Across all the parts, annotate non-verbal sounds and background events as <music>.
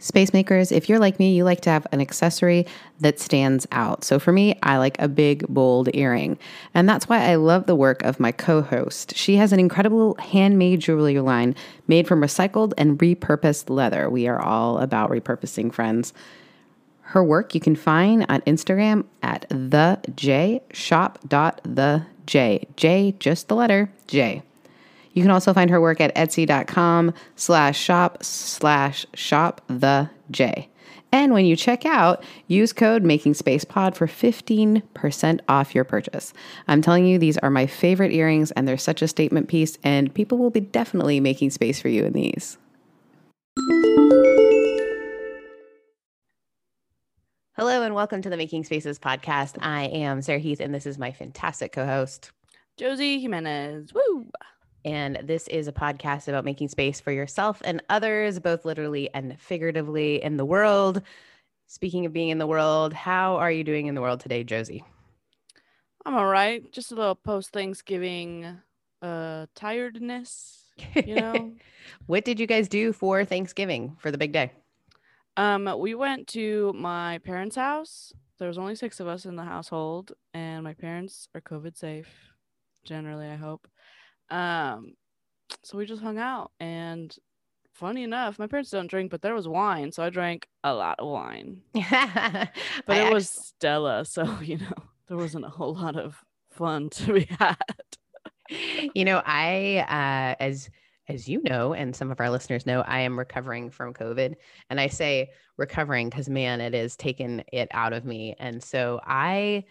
Space makers, if you're like me, you like to have an accessory that stands out. So for me, I like a big, bold earring. And that's why I love the work of my co host. She has an incredible handmade jewelry line made from recycled and repurposed leather. We are all about repurposing, friends. Her work you can find on Instagram at the J shop dot the J. J, just the letter J. You can also find her work at etsy.com slash shop slash shop the J. And when you check out, use code Making Space Pod for 15% off your purchase. I'm telling you, these are my favorite earrings, and they're such a statement piece, and people will be definitely making space for you in these. Hello, and welcome to the Making Spaces podcast. I am Sarah Heath, and this is my fantastic co host, Josie Jimenez. Woo! And this is a podcast about making space for yourself and others, both literally and figuratively in the world. Speaking of being in the world, how are you doing in the world today, Josie? I'm all right. Just a little post Thanksgiving uh tiredness, you know. <laughs> what did you guys do for Thanksgiving for the big day? Um, we went to my parents' house. There was only six of us in the household, and my parents are COVID safe. Generally, I hope. Um, so we just hung out and funny enough, my parents don't drink, but there was wine, so I drank a lot of wine. <laughs> but it actually... was Stella, so <laughs> you know there wasn't a whole lot of fun to be had. you know, I uh, as as you know, and some of our listeners know, I am recovering from COVID, and I say recovering because man, it has taken it out of me, and so I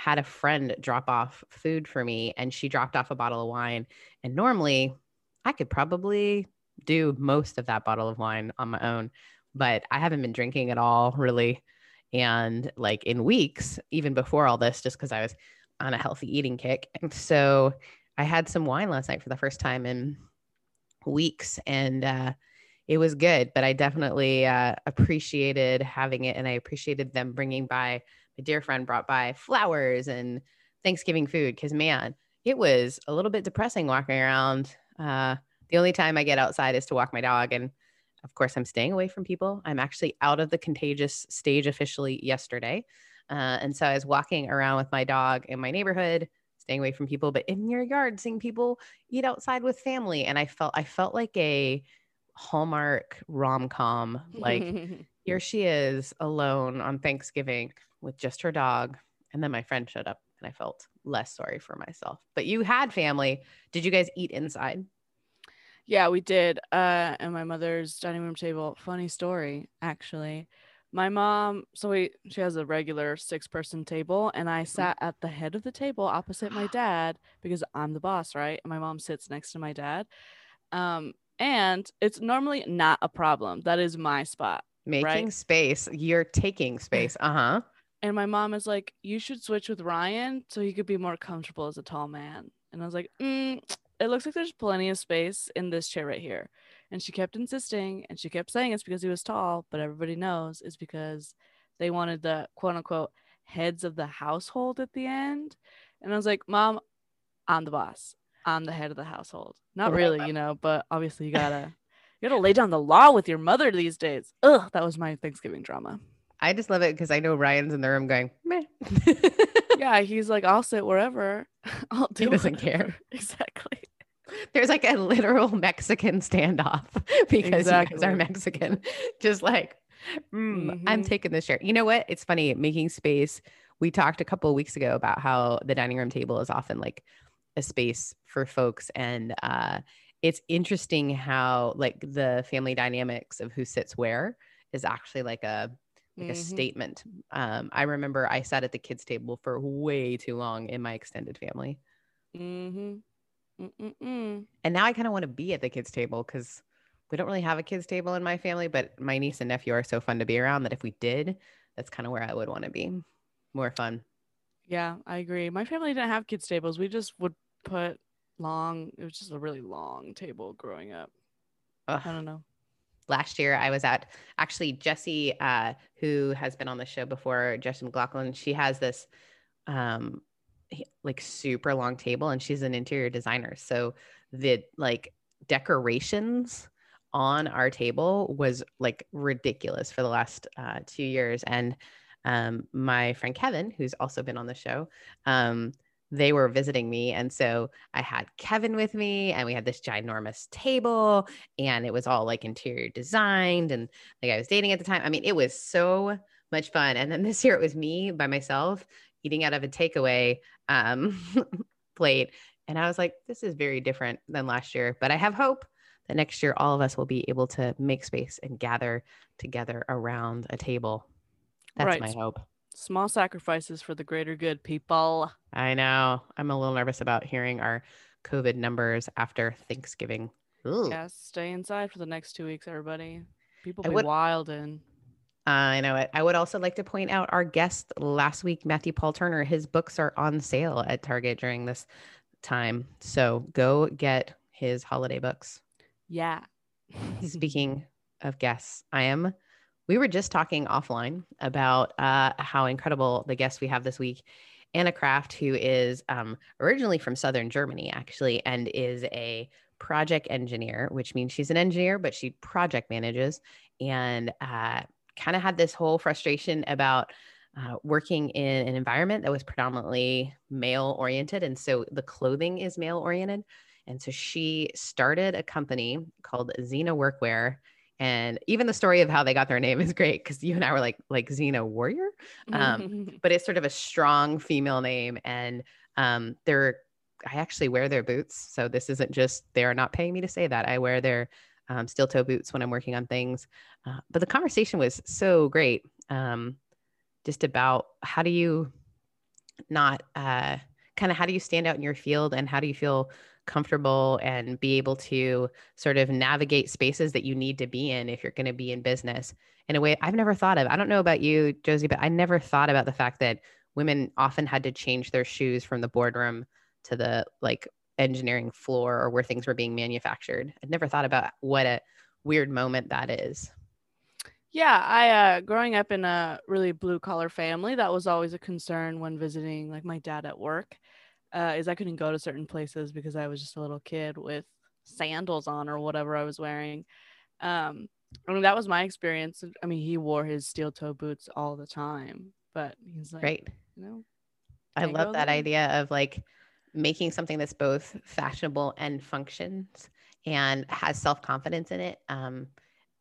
had a friend drop off food for me and she dropped off a bottle of wine. And normally I could probably do most of that bottle of wine on my own, but I haven't been drinking at all really. And like in weeks, even before all this, just because I was on a healthy eating kick. And so I had some wine last night for the first time in weeks and uh, it was good, but I definitely uh, appreciated having it and I appreciated them bringing by a dear friend brought by flowers and Thanksgiving food because man, it was a little bit depressing walking around. Uh, the only time I get outside is to walk my dog, and of course, I'm staying away from people. I'm actually out of the contagious stage officially yesterday, uh, and so I was walking around with my dog in my neighborhood, staying away from people, but in your yard, seeing people eat outside with family, and I felt I felt like a Hallmark rom com, like. <laughs> here she is alone on Thanksgiving with just her dog. And then my friend showed up and I felt less sorry for myself. But you had family. Did you guys eat inside? Yeah, we did. Uh, and my mother's dining room table. Funny story, actually. My mom, so we, she has a regular six person table, and I mm-hmm. sat at the head of the table opposite my <gasps> dad because I'm the boss, right? And my mom sits next to my dad. Um, and it's normally not a problem. That is my spot. Making right? space. You're taking space. <laughs> Uh huh. And my mom is like, you should switch with Ryan so he could be more comfortable as a tall man. And I was like, mm, it looks like there's plenty of space in this chair right here. And she kept insisting and she kept saying it's because he was tall, but everybody knows it's because they wanted the quote unquote heads of the household at the end. And I was like, Mom, I'm the boss. I'm the head of the household. Not really, you know, but obviously you gotta you gotta lay down the law with your mother these days. Ugh, that was my Thanksgiving drama. I just love it because I know Ryan's in the room going, meh. <laughs> yeah, he's like, I'll sit wherever. <laughs> I'll do He doesn't whatever. care. <laughs> Exactly. There's like a literal Mexican standoff because exactly. you guys are Mexican. Just like, mm, mm-hmm. I'm taking this chair. You know what? It's funny making space. We talked a couple of weeks ago about how the dining room table is often like a space for folks and uh it's interesting how like the family dynamics of who sits where is actually like a like mm-hmm. a statement. Um, I remember I sat at the kids' table for way too long in my extended family. Mm-hmm. And now I kind of want to be at the kids' table because we don't really have a kids' table in my family, but my niece and nephew are so fun to be around that if we did, that's kind of where I would want to be. More fun. Yeah, I agree. My family didn't have kids' tables. We just would put long, it was just a really long table growing up. Ugh. I don't know last year I was at actually Jesse, uh, who has been on the show before, Jesse McLaughlin. She has this um, like super long table and she's an interior designer. So the like decorations on our table was like ridiculous for the last uh, two years. And um, my friend Kevin, who's also been on the show, um, they were visiting me. And so I had Kevin with me, and we had this ginormous table, and it was all like interior designed. And like I was dating at the time. I mean, it was so much fun. And then <laughs> this year it was me by myself eating out of a takeaway um, <laughs> plate. And I was like, this is very different than last year, but I have hope that next year all of us will be able to make space and gather together around a table. That's Right. my hope. Small sacrifices for the greater good, people. I know. I'm a little nervous about hearing our COVID numbers after Thanksgiving. Ooh. Yeah, stay inside for the next two weeks, everybody. People be would- wild and I know it. I would also like to point out our guest last week, Matthew Paul Turner. His books are on sale at Target during this time. So go get his holiday books. yeah. <laughs> Speaking of guests, I am. We were just talking offline about uh, how incredible the guest we have this week, Anna Kraft, who is um, originally from Southern Germany, actually, and is a project engineer, which means she's an engineer, but she project manages and uh, kind of had this whole frustration about uh, working in an environment that was predominantly male oriented. And so the clothing is male oriented. And so she started a company called Xena Workwear. And even the story of how they got their name is great because you and I were like, like Xena Warrior, Um, <laughs> but it's sort of a strong female name. And um, they're, I actually wear their boots. So this isn't just, they're not paying me to say that. I wear their um, steel toe boots when I'm working on things. Uh, but the conversation was so great. Um, just about how do you not uh, kind of how do you stand out in your field and how do you feel comfortable and be able to sort of navigate spaces that you need to be in if you're going to be in business in a way I've never thought of. I don't know about you, Josie, but I never thought about the fact that women often had to change their shoes from the boardroom to the like engineering floor or where things were being manufactured. I'd never thought about what a weird moment that is. Yeah, I uh growing up in a really blue collar family, that was always a concern when visiting like my dad at work. Uh, is I couldn't go to certain places because I was just a little kid with sandals on or whatever I was wearing. Um, I mean that was my experience. I mean he wore his steel toe boots all the time, but he's like, Right. you know, I love that there. idea of like making something that's both fashionable and functions and has self confidence in it. Um,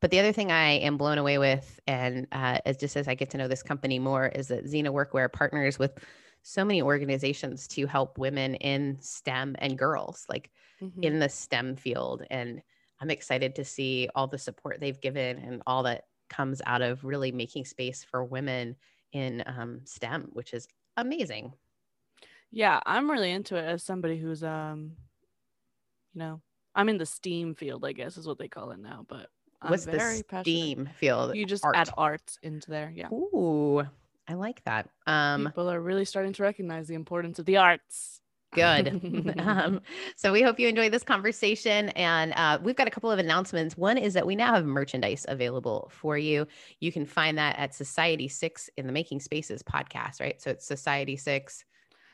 but the other thing I am blown away with, and uh, as just as I get to know this company more, is that Xena Workwear partners with so many organizations to help women in STEM and girls, like mhm. in the STEM field. And I'm excited to see all the support they've given and all that comes out of really making space for women in um, STEM, which is amazing. Yeah, I'm really into it as somebody who's um you know, I'm in the STEAM field, I guess is what they call it now, but I'm What's very the passionate. STEAM field? You just Art. add arts into there. Yeah. Ooh, I like that. Um, People are really starting to recognize the importance of the arts. good. <laughs> um, so we hope you enjoyed this conversation, and uh, we've got a couple of announcements. One is that we now have merchandise available for you. You can find that at Society Six in the Making Spaces podcast, right? So it's Society Six,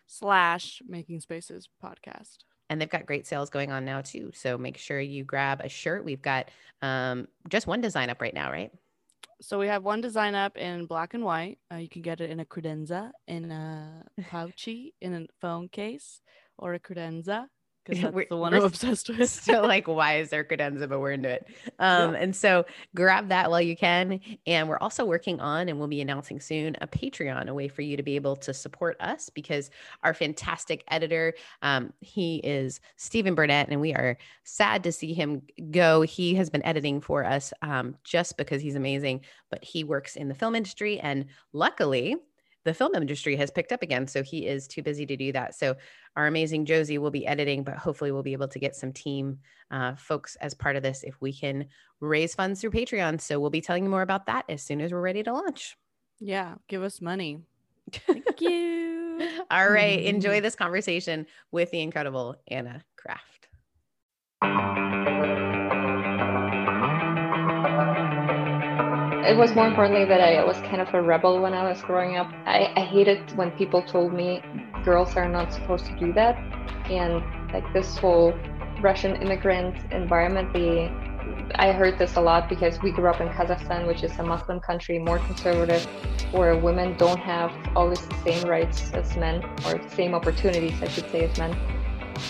Slash Making Spaces podcast. and they've got great sales going on now too. So make sure you grab a shirt. We've got um, just one design up right now, right? So we have one design up in black and white. Uh, you can get it in a credenza, in a pouchy, in a phone case, or a credenza, because <laughs> that's we're- the one I'm obsessed <laughs> with. so like why is there credenza but we're into it. Um and so grab that while you can and we're also working on and we'll be announcing soon a patreon a way for you to be able to support us because our fantastic editor um he is stephen burnett and we are sad to see him go. He has been editing for us um just because he's amazing but he works in the film industry and luckily the film industry has picked up again so he is too busy to do that so our amazing Josie will be editing, but hopefully we'll be able to get some team uh, folks as part of this if we can raise funds through Patreon. So we'll be telling you more about that as soon as we're ready to launch. yeah, give us money. <laughs> Thank you. All right. Enjoy this conversation with the incredible Anna Kraft. It was more importantly that I was kind of a rebel when I was growing up. I, I hated when people told me girls are not supposed to do that. And like this whole Russian immigrant environment, the I heard this a lot because we grew up in Kazakhstan, which is a Muslim country, more conservative, where women don't have always the same rights as men or the same opportunities, I should say, as men.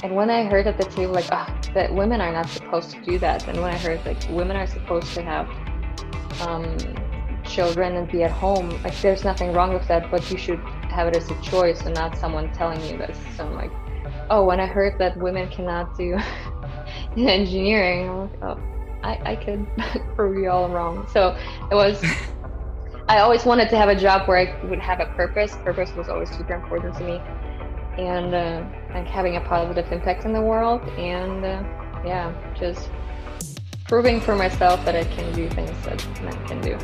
And when I heard at the table, like, ah, that women are not supposed to do that, and when I heard like women are supposed to have um, children and be at home, like, there's nothing wrong with that, but you should have it as a choice and not someone telling you this. So I'm like, oh, when I heard that women cannot do <laughs> engineering, I'm like, oh, I, I could <laughs> prove you all wrong. So it was. <laughs> I always wanted to have a job where I would have a purpose. Purpose was always super important to me, and uh, like having a positive impact in the world, and uh, yeah, just proving for myself that I can do things that men can do.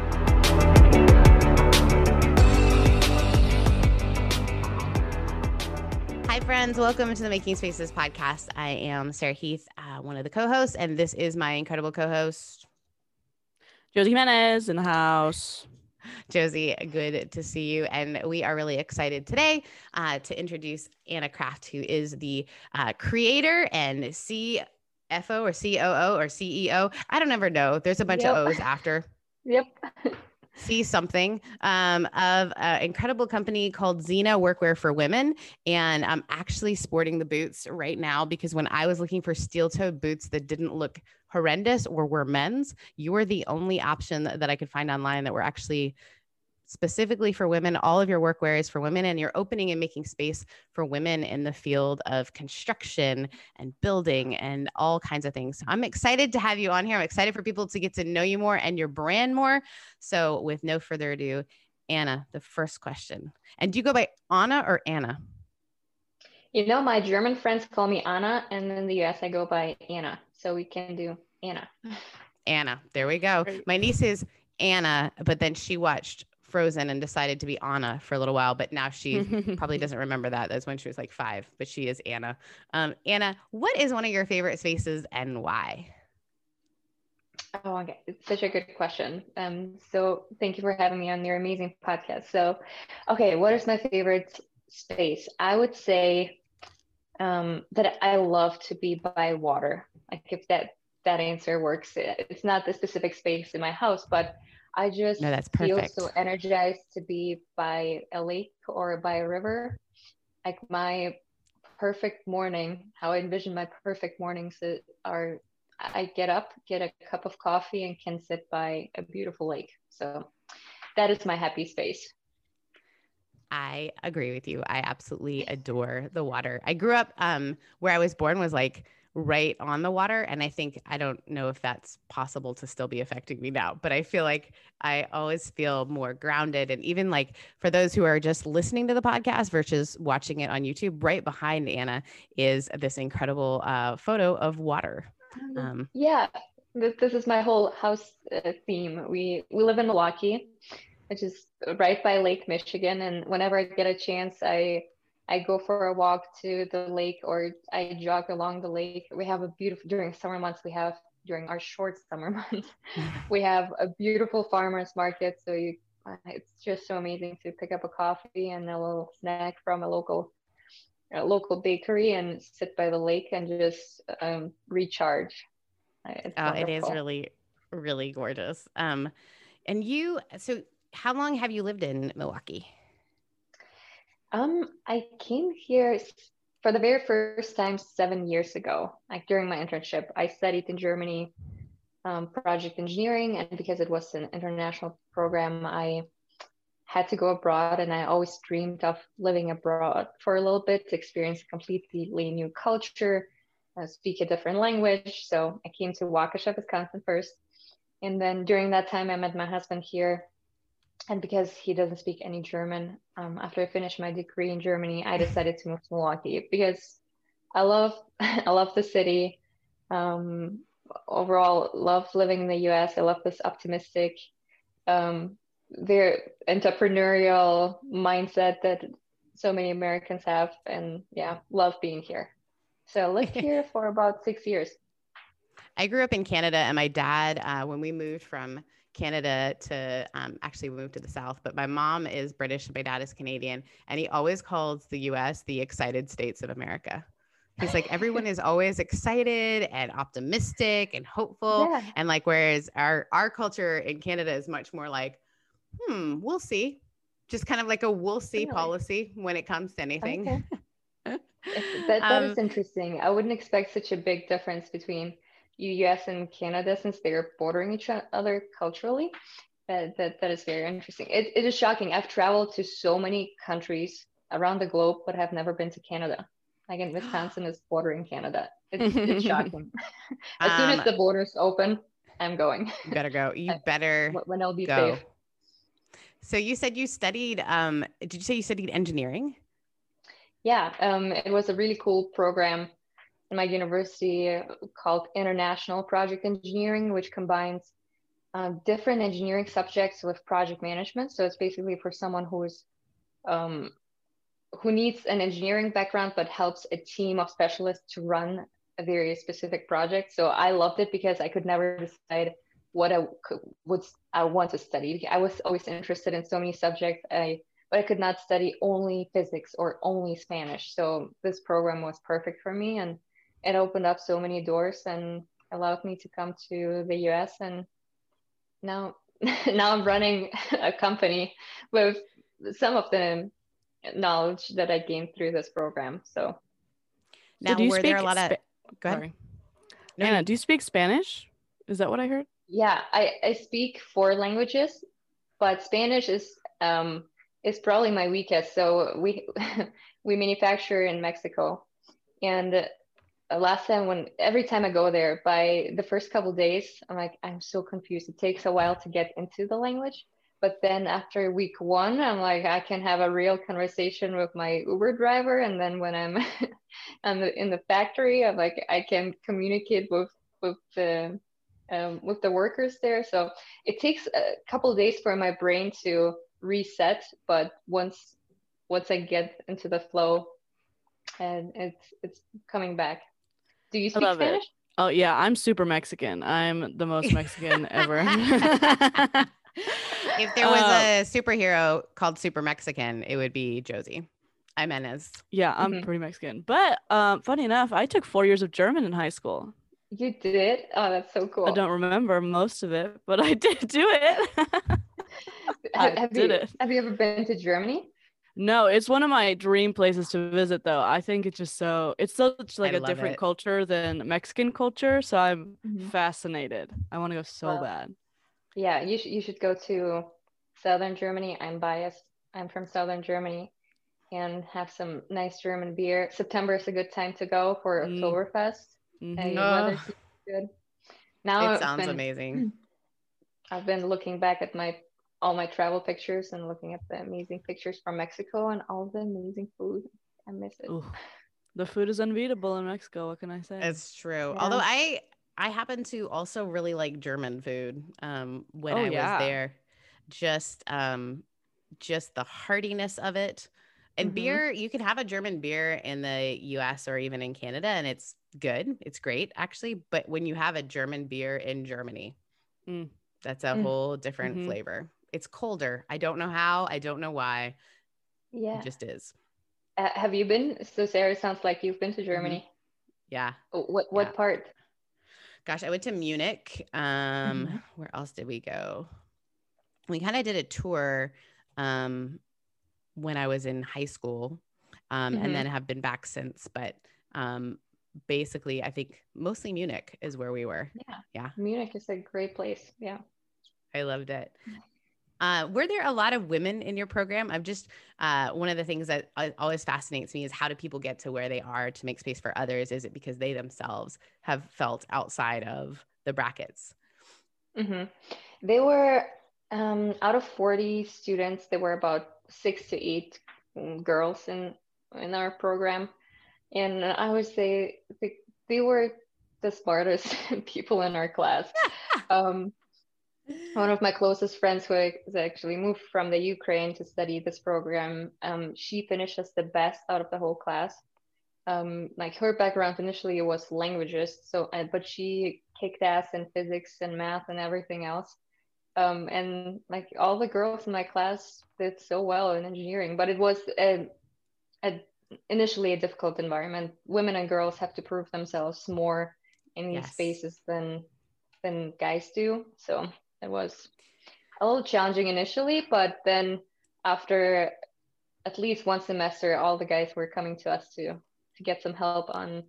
Hi, friends. Welcome to the Making Spaces podcast. I am Sarah Heath, uh, one of the co hosts, and this is my incredible co host, Josie Jimenez in the house. Josie. Good to see you. And we are really excited today uh, to introduce Anna Kraft, who is the uh, creator and CFO or COO or CEO. I don't ever know. There's a bunch Yep. of O's after. Yep. <laughs> see something um, of an incredible company called Xena Workwear for Women. And I'm actually sporting the boots right now because when I was looking for steel toe boots that didn't look horrendous or were men's, you were the only option that, that I could find online that were actually specifically for women. All of your workwear is for women, and you're opening and making space for women in the field of construction and building and all kinds of things. So I'm excited to have you on here. I'm excited for people to get to know you more and your brand more. So, with no further ado, Anna, the first question. And do you go by Anna or Anna? You know, my German friends call me Anna, and in the US I go by Anna. So we can do Anna. Anna. There we go. My niece is Anna, but then she watched Frozen and decided to be Anna for a little while, but now she probably <laughs> doesn't remember that. That's when she was like five, but she is Anna. Um, Anna, what is one of your favorite spaces and why? Oh, okay. It's such a good question. Um, so thank you for having me on your amazing podcast. So, okay, what is my favorite space? I would say um, that I love to be by water. Like if that that answer works, it's not the specific space in my house, but I just No, that's feel so energized to be by a lake or by a river. Like my perfect morning, how I envision my perfect mornings are I get up, get a cup of coffee, and can sit by a beautiful lake. So that is my happy space. I agree with you. I absolutely adore the water. I grew up um, where I was born was like right on the water. And I think, I don't know if that's possible to still be affecting me now, but I feel like I always feel more grounded. And even like for those who are just listening to the podcast versus watching it on YouTube, right behind Anna is this incredible uh, photo of water. Um, Yeah, this, this is my whole house uh, theme. We we live in Milwaukee, which is right by Lake Michigan, and whenever I get a chance, I I go for a walk to the lake or I jog along the lake. We have a beautiful during summer months. We have during our short summer <laughs> months, <laughs> we have a beautiful farmers market. So you, uh, it's just so amazing to pick up a coffee and a little snack from a local a local bakery and sit by the lake and just um, recharge. Uh, It's Oh, it is really, really gorgeous. Um, and you, so how long have you lived in Milwaukee? Um, I came here for the very first time seven years ago, like during my internship. I studied in Germany, um, project engineering, and because it was an international program, I had to go abroad, and I always dreamed of living abroad for a little bit to experience completely new culture, uh, speak a different language. So I came to Waukesha, Wisconsin first, and then during that time, I met my husband here and because he doesn't speak any German, um, after I finished my degree in Germany, I decided to move to Milwaukee because I love <laughs> I love the city. Um, overall, love living in the U.S. I love this optimistic, um, very entrepreneurial mindset that so many Americans have, and yeah, love being here. So I lived <laughs> here for about six years. I grew up in Canada, and my dad, uh, when we moved from Canada to um, actually move to the South, but my mom is British and my dad is Canadian, and he always calls the U.S. the excited states of America. He's like, everyone is always excited and optimistic and hopeful. Yeah. And like, whereas our our culture in Canada is much more like, hmm, we'll see. Just kind of like a we'll see Really? policy when it comes to anything. Okay. If- <laughs> That, that is Um, interesting. I wouldn't expect such a big difference between US and Canada since they're bordering each other culturally. That, that, that is very interesting. It, it is shocking. I've traveled to so many countries around the globe, but have never been to Canada. Like in <gasps> Wisconsin is bordering Canada. It's, <laughs> it's shocking. <laughs> as soon Um, as the borders open, I'm going You better go. <laughs> You better when it'll be go. safe. So you said you studied um did you say you studied engineering? Yeah, um, it was a really cool program in my university called International Project Engineering, which combines uh, different engineering subjects with project management. So it's basically for someone who's um, who needs an engineering background but helps a team of specialists to run a very specific project. So I loved it because I could never decide what I would I want to study. I was always interested in so many subjects. I but I could not study only physics or only Spanish. So this program was perfect for me and it opened up so many doors and allowed me to come to the US and now <laughs> now I'm running <laughs> a company with some of the knowledge that I gained through this program. So Now do you were there a speak lot of Spa- go ahead. Sorry. No, Anna, do you speak Spanish? Is that what I heard? yeah, I, I speak four languages, but Spanish is um, is probably my weakest. So we <laughs> we manufacture in Mexico, and last time when every time I go there, by the first couple days, I'm like I'm so confused. It takes a while to get into the language, but then after week one, I'm like I can have a real conversation with my Uber driver, and then when I'm <laughs> I'm in the factory, I'm like I can communicate with with the um, with the workers there. So it takes a couple days for my brain to reset, but once once I get into the flow, and it's it's coming back. Do you speak love it. Oh yeah, I'm super Mexican. I'm the most <laughs> Mexican ever. <laughs> if there was Uh, a superhero called Super Mexican, it would be Josie. Jimenez. yeah, I'm Mhm. pretty Mexican. But um, funny enough, I took four years of German in high school. You did? Oh, that's so cool. I don't remember most of it, but I <laughs> did do it. I have, have did you, it. Have you ever been to Germany? No, it's one of my dream places to visit though. I think it's just so it's such like I a different it. culture than Mexican culture, so I'm Mhm. fascinated. I want to go so Well, bad. Yeah, you should you should go to southern Germany. I'm biased. I'm from southern Germany, and have some nice German beer. September is a good time to go for Mm. Oktoberfest. Mhm. and the weather Ugh. seems good. Now it sounds been, amazing. <clears throat> I've been looking back at my all my travel pictures and looking at the amazing pictures from Mexico and all the amazing food. I miss it. Ooh, the food is unbeatable in Mexico. What can I say? It's true. Yeah. Although I I happen to also really like German food um when Oh, I yeah. was there. Just um just the heartiness of it. And Mhm. beer, you can have a German beer in the US or even in Canada and it's good. It's great actually, but when you have a German beer in Germany, Mm. that's a Mm. whole different Mhm. flavor. It's colder. I don't know how, I don't know why. Yeah. It just is. Uh, have you been? So Sarah, sounds like you've been to Germany. Yeah. Oh, What what Yeah. part? Gosh, I went to Munich. Um, Mhm. where else did we go? We kind of did a tour um when I was in high school. Um, Mhm. and then have been back since, but um basically I think mostly Munich is where we were. Yeah. Yeah. Munich is a great place. Yeah. I loved it. Uh, were there a lot of women in your program? I'm just uh, one of the things that uh, always fascinates me is how do people get to where they are to make space for others? Is it because they themselves have felt outside of the brackets? hmm They were um, out of 40 students, there were about six to eight mm, girls in in our program, and I would say they, they were the smartest <laughs> people in our class. <laughs> um, one of my closest friends who has actually moved from the Ukraine to study this program, um, she finishes the best out of the whole class. Um, like her background initially was languages, so uh, but she kicked ass in physics and math and everything else. Um, and like all the girls in my class did so well in engineering, but it was a, a initially a difficult environment. Women and girls have to prove themselves more in these yes. spaces than than guys do. So it was a little challenging initially, but then after at least one semester, all the guys were coming to us to to get some help on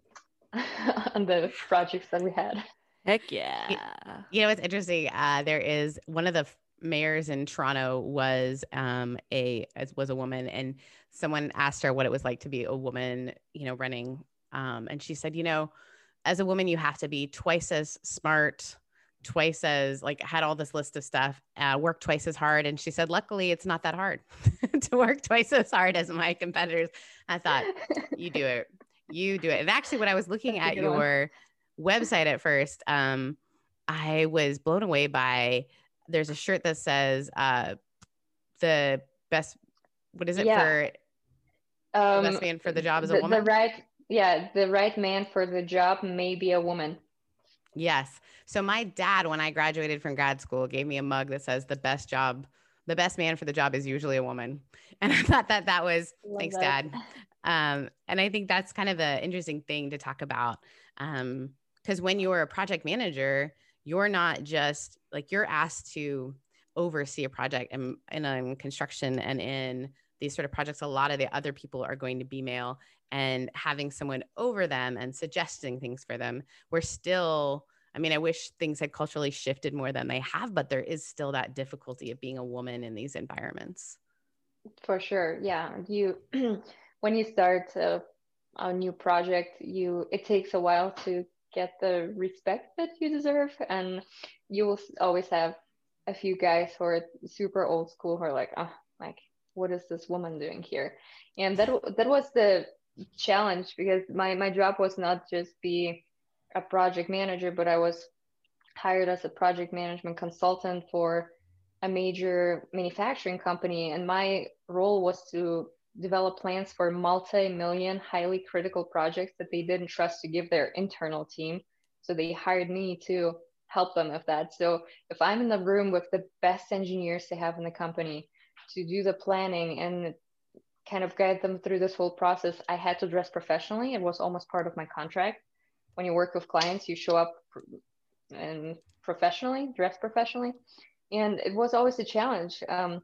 <laughs> on the projects that we had. Heck yeah! You know, it's interesting. Uh, there is one of the mayors in Toronto was um, a was a woman, and someone asked her what it was like to be a woman, you know, running, um, and she said, you know, as a woman, you have to be twice as smart, twice as like had all this list of stuff, uh, work twice as hard. And she said, luckily, it's not that hard <laughs> to work twice as hard as my competitors. I thought, you do it, you do it. And actually, when I was looking at your website at first, um, I was blown away by. There's a shirt that says uh, the best. What is it yeah. for? Um, the best man for the job is a woman. The right, yeah, the right man for the job may be a woman. Yes. So my dad, when I graduated from grad school, gave me a mug that says the best job, the best man for the job is usually a woman. <laughs> And I thought that that was thanks, that. dad. Um, and I think that's kind of an interesting thing to talk about. Um, because when you're a project manager, you're not just like you're asked to oversee a project and in, in construction and in these sort of projects, a lot of the other people are going to be male and having someone over them and suggesting things for them. We're still, I mean, I wish things had culturally shifted more than they have, but there is still that difficulty of being a woman in these environments. For sure. Yeah. You, <clears throat> when you start a, a new project, you, it takes a while to get the respect that you deserve. And you will always have a few guys who are super old school who are like, oh, like, what is this woman doing here? And that that was the challenge because my my job was not just be a project manager, but I was hired as a project management consultant for a major manufacturing company, and my role was to develop plans for multi-million highly critical projects that they didn't trust to give their internal team. So they hired me to help them with that. So if i'm in the room with the best engineers they have in the company to do the planning and kind of guide them through this whole process, I had to dress professionally. It was almost part of my contract. When you work with clients, you show up and professionally, dress professionally. And it was always a challenge um,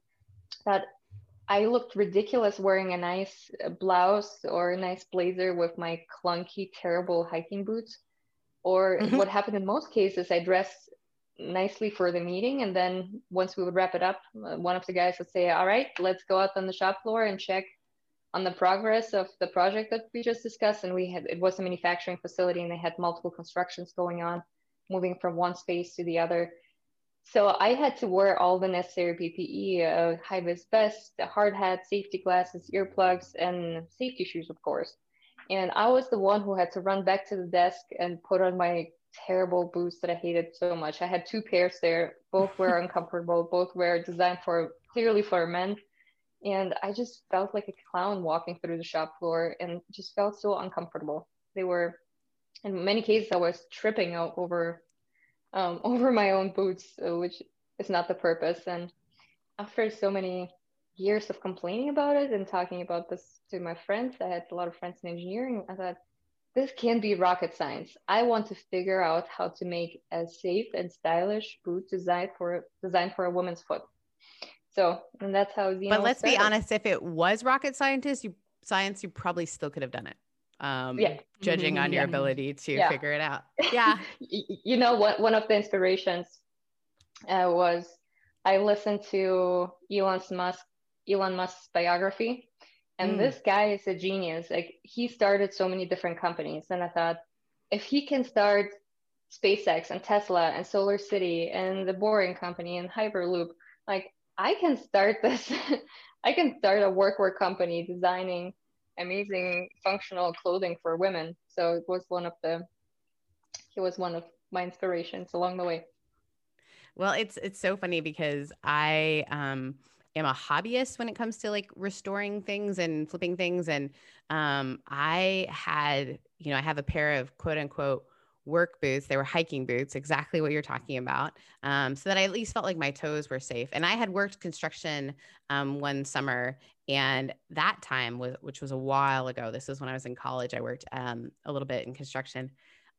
that I looked ridiculous wearing a nice blouse or a nice blazer with my clunky, terrible hiking boots. Or mm-hmm. what happened in most cases, I dressed nicely for the meeting. And then once we would wrap it up, uh, one of the guys would say, All right, let's go out on the shop floor and check on the progress of the project that we just discussed. And we had, it was a manufacturing facility and they had multiple constructions going on, moving from one space to the other. So I had to wear all the necessary PPE, uh, high vis vest, hard hat, safety glasses, earplugs, and safety shoes, of course. And I was the one who had to run back to the desk and put on my terrible boots that I hated so much. I had two pairs there. Both were <laughs> uncomfortable. Both were designed for clearly for men. And I just felt like a clown walking through the shop floor and just felt so uncomfortable. They were, in many cases, I was tripping out over, um, <laughs> over my own boots, uh, which is not the purpose. And after so many years of complaining about it and talking about this to my friends, I had a lot of friends in engineering. I thought, this can be rocket science. I want to figure out how to make a safe and stylish boot designed for designed for a woman's foot. So, and that's how Xena But let's started. be honest, if it was rocket scientist, you science, you probably still could have done it. Um, yeah. judging mm-hmm, on your yeah. ability to yeah. figure it out. <laughs> Yeah. you know what? One of the inspirations uh, was I listened to Elon Musk, Elon Musk's biography, and mm. this guy is a genius. Like he started so many different companies, and I thought if he can start SpaceX and Tesla and Solar City and the Boring Company and Hyperloop, like I can start <laughs> this. I can start a workwear company designing amazing functional clothing for women. So it was one of the. He was one of my inspirations along the way. Well, it's it's so funny because I um am a hobbyist when it comes to like restoring things and flipping things. And um, I had, you know, I have a pair of quote unquote work boots. They were hiking boots, exactly what you're talking about. Um, so that I at least felt like my toes were safe. And I had worked construction um, one summer, and that time was, which was a while ago. This is when I was in college. I worked um, a little bit in construction.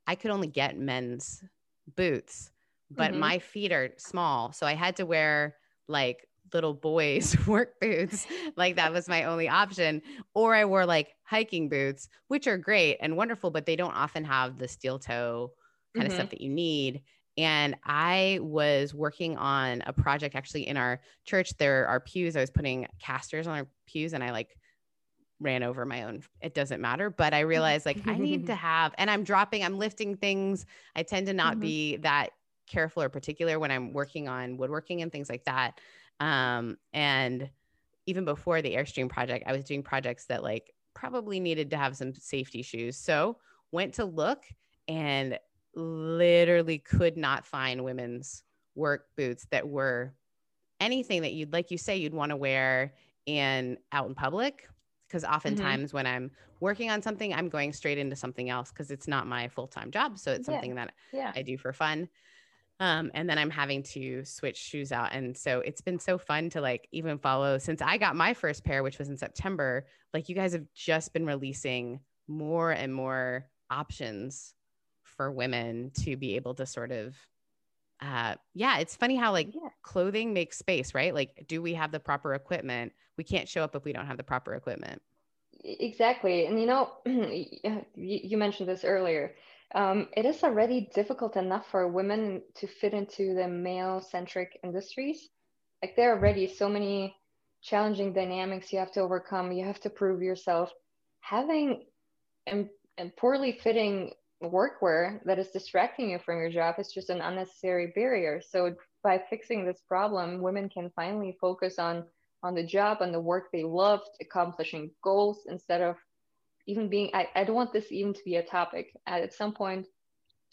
I could only get men's boots, but Mhm. my feet are small, so I had to wear like little boys <laughs> work boots like that was my only option or i wore like hiking boots which are great and wonderful but they don't often have the steel toe kind of Mhm. stuff that you need and i was working on a project actually in our church there are pews i was putting casters on our pews and i like ran over my own it doesn't matter but i realized like i need to <laughs> have and i'm dropping i'm lifting things i tend to not Mhm. be that careful or particular when i'm working on woodworking and things like that um, and even before the Airstream project, I was doing projects that like probably needed to have some safety shoes. So went to look and literally could not find women's work boots that were anything that you'd like you say you'd want to wear in out in public because oftentimes when i'm working on something i'm going straight into something else because it's not my full-time job so it's Yeah. something that Yeah. I do for fun. Um, and then I'm having to switch shoes out. And so it's been so fun to like even follow since I got my first pair, which was in September. Like you guys have just been releasing more and more options for women to be able to sort of uh yeah, it's funny how like Yeah. clothing makes space, right? Like, do we have the proper equipment? We can't show up if we don't have the proper equipment. Exactly. And you know, <clears throat> you mentioned this earlier. Um, it is already difficult enough for women to fit into the male-centric industries. Like there are already so many challenging dynamics you have to overcome. You have to prove yourself. Having and, and poorly fitting workwear that is distracting you from your job is just an unnecessary barrier. So by fixing this problem, women can finally focus on on the job and the work they loved, accomplishing goals instead of even being. I, I don't want this even to be a topic. At some point,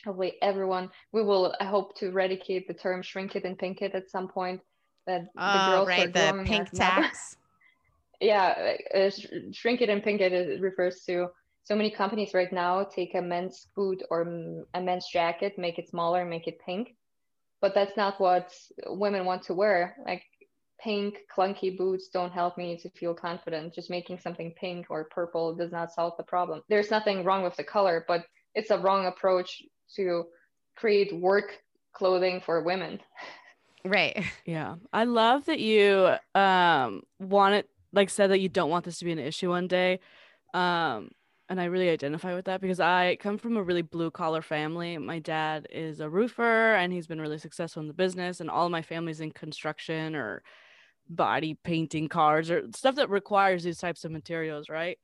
hopefully, everyone we will. I hope to eradicate the term "shrink it and pink it" at some point. That the Oh, girls who are right. The pink tax. <laughs> yeah, uh, sh- shrink it and pink it it refers to so many companies right now take a men's boot or a men's jacket, make it smaller, make it pink. But that's not what women want to wear. Like pink, clunky boots don't help me to feel confident. Just making something pink or purple does not solve the problem. There's nothing wrong with the color, but it's a wrong approach to create work clothing for women. right. Yeah. I love that you um wanted like said that you don't want this to be an issue one day. Um and I really identify with that because I come from a really blue collar family. My dad is a roofer and he's been really successful in the business and all of my family's in construction or body painting cars or stuff that requires these types of materials, right?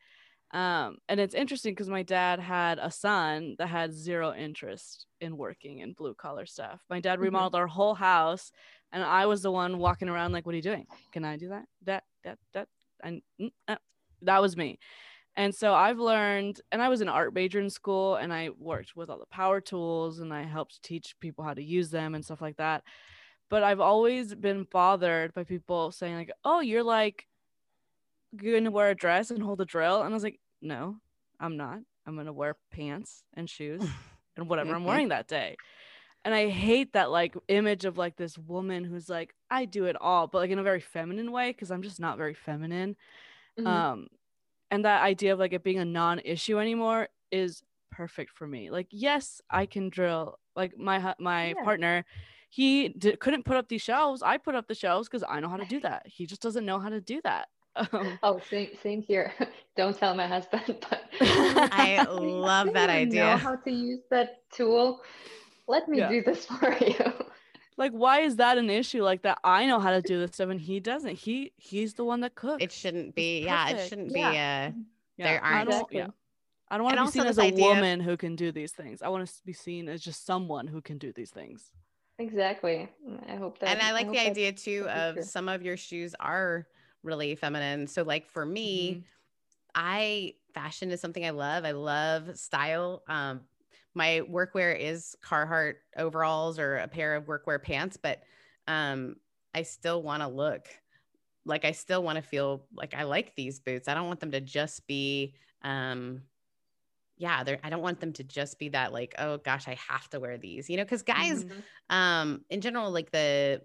Um, and it's interesting because my dad had a son that had zero interest in working in blue collar stuff. My dad Mhm. remodeled our whole house, and I was the one walking around like, "What are you doing? Can I do that? That that that?" And mm, uh, that was me. And so I've learned, and I was an art major in school, and I worked with all the power tools, and I helped teach people how to use them and stuff like that. But I've always been bothered by people saying like, "Oh, you're like going to wear a dress and hold a drill," and I was like, "No, I'm not. I'm gonna wear pants and shoes <laughs> and whatever I'm Mhm. wearing that day." And I hate that like image of like this woman who's like, "I do it all," but like in a very feminine way because I'm just not very feminine Mhm. um and that idea of like it being a non-issue anymore is perfect for me like yes i can drill like my my Yeah. partner he d- couldn't put up these shelves i put up the shelves because i know how to do that he just doesn't know how to do that um, Oh, same same here. <laughs> Don't tell my husband, <laughs> but <laughs> I I love that idea. Know how to use that tool? Let me Yeah. do this for you. like why is that an issue like that i know how to do this stuff and he doesn't he he's the one that cooks It shouldn't It's be, yeah, it shouldn't Yeah. be uh yeah there aren't- don't Exactly. yeah i don't want And to be seen as a idea of- woman who can do these things i want to be seen as just someone who can do these things Exactly. I hope that. and I like hope the idea too of true. some of your shoes are really feminine. So like for me, Mhm. I fashion is something I love. I love style. Um, my workwear is Carhartt overalls or a pair of workwear pants, but um, I still want to look like I still want to feel like I like these boots. I don't want them to just be, um, yeah, they're, I don't want them to just be that like, oh gosh, I have to wear these, you know, because guys, Mhm. um, in general, like the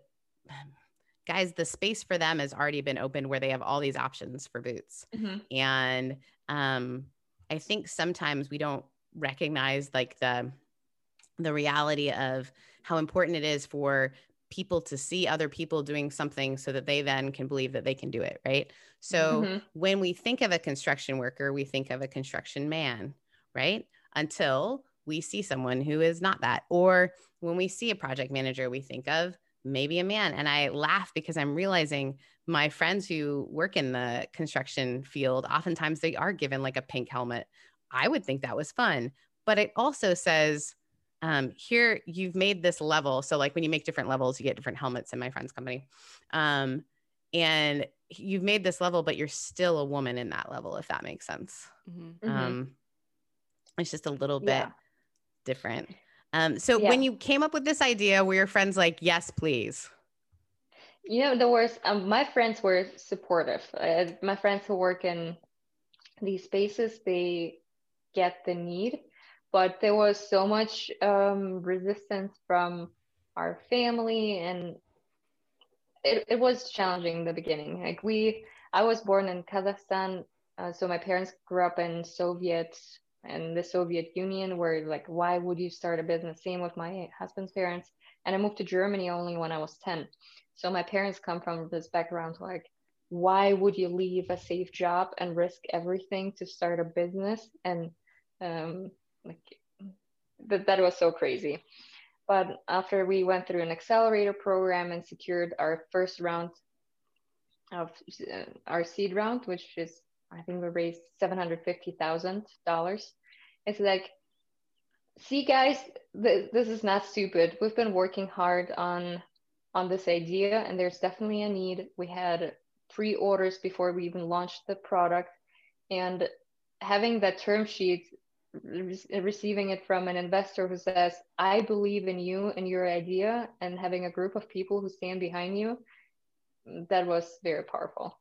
<sighs> guys, the space for them has already been opened where they have all these options for boots. Mhm. And um, I think sometimes we don't recognize like the the reality of how important it is for people to see other people doing something so that they then can believe that they can do it, right? So Mhm. when we think of a construction worker, we think of a construction man, right? Until we see someone who is not that. Or when we see a project manager, we think of maybe a man. And I laugh because I'm realizing my friends who work in the construction field, oftentimes they are given like a pink helmet. I would think that was fun. But it also says, um, here you've made this level. So, like when you make different levels, you get different helmets in my friend's company. Um, and you've made this level, but you're still a woman in that level, if that makes sense. Mhm. Mhm. Um, it's just a little bit Yeah. different. Um, so Yeah. when you came up with this idea, were your friends like, yes, please? You know, the worst, um, my friends were supportive. Uh, my friends who work in these spaces, they get the need, but there was so much um, resistance from our family, and it, it was challenging in the beginning. Like we, I was born in Kazakhstan, uh, so my parents grew up in Soviet and the Soviet Union where like why would you start a business? Same with my husband's parents. And I moved to Germany only when I was 10 so my parents come from this background like why would you leave a safe job and risk everything to start a business? And um, like that, that was so crazy. But after we went through an accelerator program and secured our first round of uh, our seed round which is i think we raised $750000 it's like, see, guys, th- this is not stupid. We've been working hard on on this idea, and there's definitely a need. We had pre-orders before we even launched the product, and having that term sheet, receiving it from an investor who says, "I believe in you and your idea," and having a group of people who stand behind you, that was very powerful.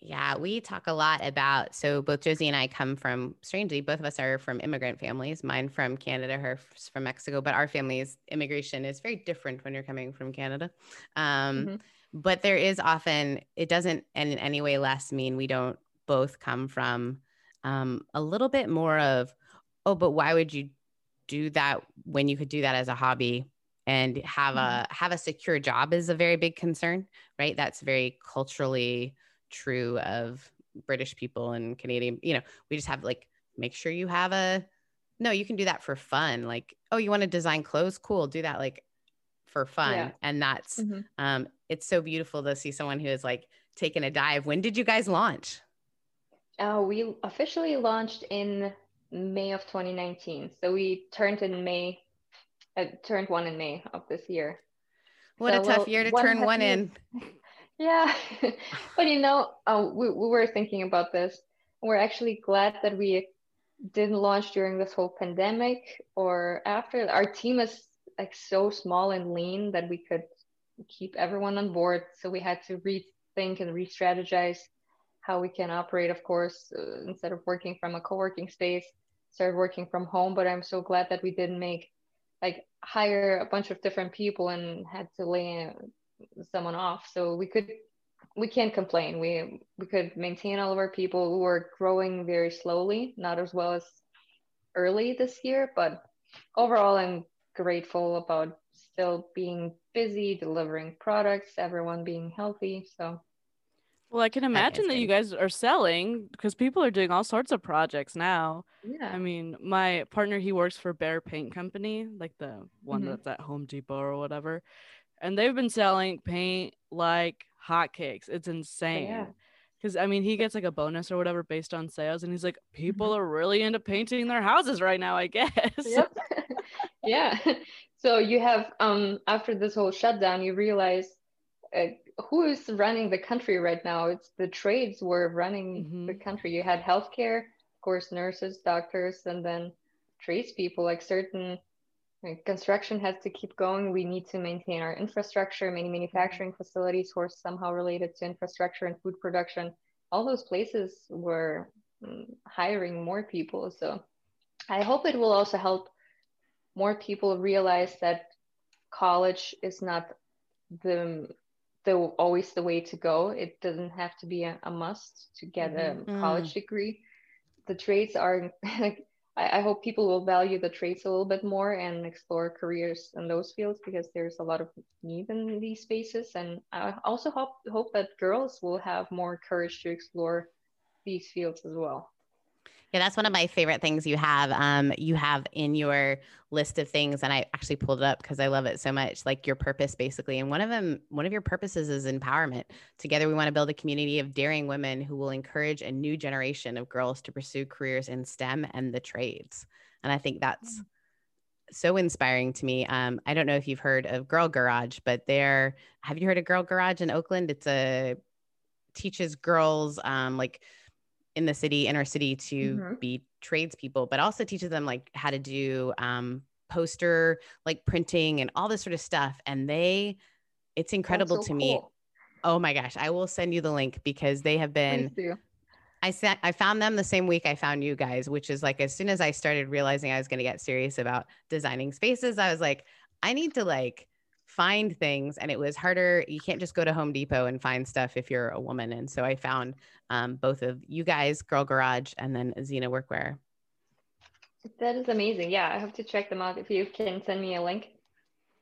Yeah, we talk a lot about. So both Josie and I come from, strangely, both of us are from immigrant families. Mine from Canada, hers from Mexico. But our family's immigration is very different when you're coming from Canada. Um, Mhm. But there is often, it doesn't in any way less mean we don't both come from um, a little bit more of, oh, but why would you do that when you could do that as a hobby? And have a have a secure job is a very big concern, right? That's very culturally true of British people and Canadian. You know, we just have like make sure you have a no, you can do that for fun. Like, oh, you want to design clothes? Cool, do that like for fun. Yeah. And that's Mhm. um it's so beautiful to see someone who is like taking a dive. When did you guys launch? Uh, we officially launched in May of 2019. So we turned in May, uh, turned one in May of this year. What So, a tough well, year to one turn one in. <laughs> Yeah, <laughs> but you know, uh, we, we were thinking about this. We're actually glad that we didn't launch during this whole pandemic or after. Our team is like so small and lean that we could keep everyone on board. So we had to rethink and re-strategize how we can operate. Of course, uh, instead of working from a co-working space, started working from home. But I'm so glad that we didn't make like hire a bunch of different people and had to lay uh, someone off. So we could we can't complain. We we could maintain all of our people. We were growing very slowly, not as well as early this year, but overall I'm grateful about still being busy, delivering products, everyone being healthy. So Well, I can imagine that you guys are selling because people are doing all sorts of projects now. yeah. I mean, my partner, he works for Behr Paint Company, like the one Mhm. that's at Home Depot or whatever. And they've been selling paint like hotcakes. It's insane. Because I mean, he gets like a bonus or whatever based on sales. And he's like, people are really into painting their houses right now, I guess. yep. <laughs> yeah. <laughs> So you have um after this whole shutdown, you realize uh, who is running the country right now? It's the trades were running the country. You had healthcare, of course, nurses, doctors, and then tradespeople. Like certain construction has to keep going. We need to maintain our infrastructure. Many manufacturing facilities who are somehow related to infrastructure and food production. All those places were mm, hiring more people. So I hope it will also help more people realize that college is not the the always the way to go. It doesn't have to be a, a must to get Mm-hmm. a college degree. The trades are <laughs> like I, I hope people will value the trades a little bit more and explore careers in those fields because there's a lot of need in these spaces. And I also hope hope that girls will have more courage to explore these fields as well. Yeah, that's one of my favorite things you have. Um, you have in your list of things, and I actually pulled it up because I love it so much. Like your purpose, basically, and one of them, one of your purposes is empowerment. Together, we want to build a community of daring women who will encourage a new generation of girls to pursue careers in STEM and the trades. And I think that's so inspiring to me. Um, I don't know if you've heard of Girl Garage, but there, have you heard of Girl Garage in Oakland? It's a teaches girls um, like in the city, inner city, to Mhm. be tradespeople, but also teaches them like how to do um, poster like printing and all this sort of stuff. And they, it's incredible That's to so me. Oh my gosh, I will send you the link because they have been. I sent I found them the same week I found you guys, which is like as soon as I started realizing I was going to get serious about designing spaces, I was like, I need to like find things and it was harder. You can't just go to Home Depot and find stuff if you're a woman. And so I found um, both of you guys, Girl Garage and then Xena Workwear. That is amazing. Yeah, I have to check them out. If you can send me a link,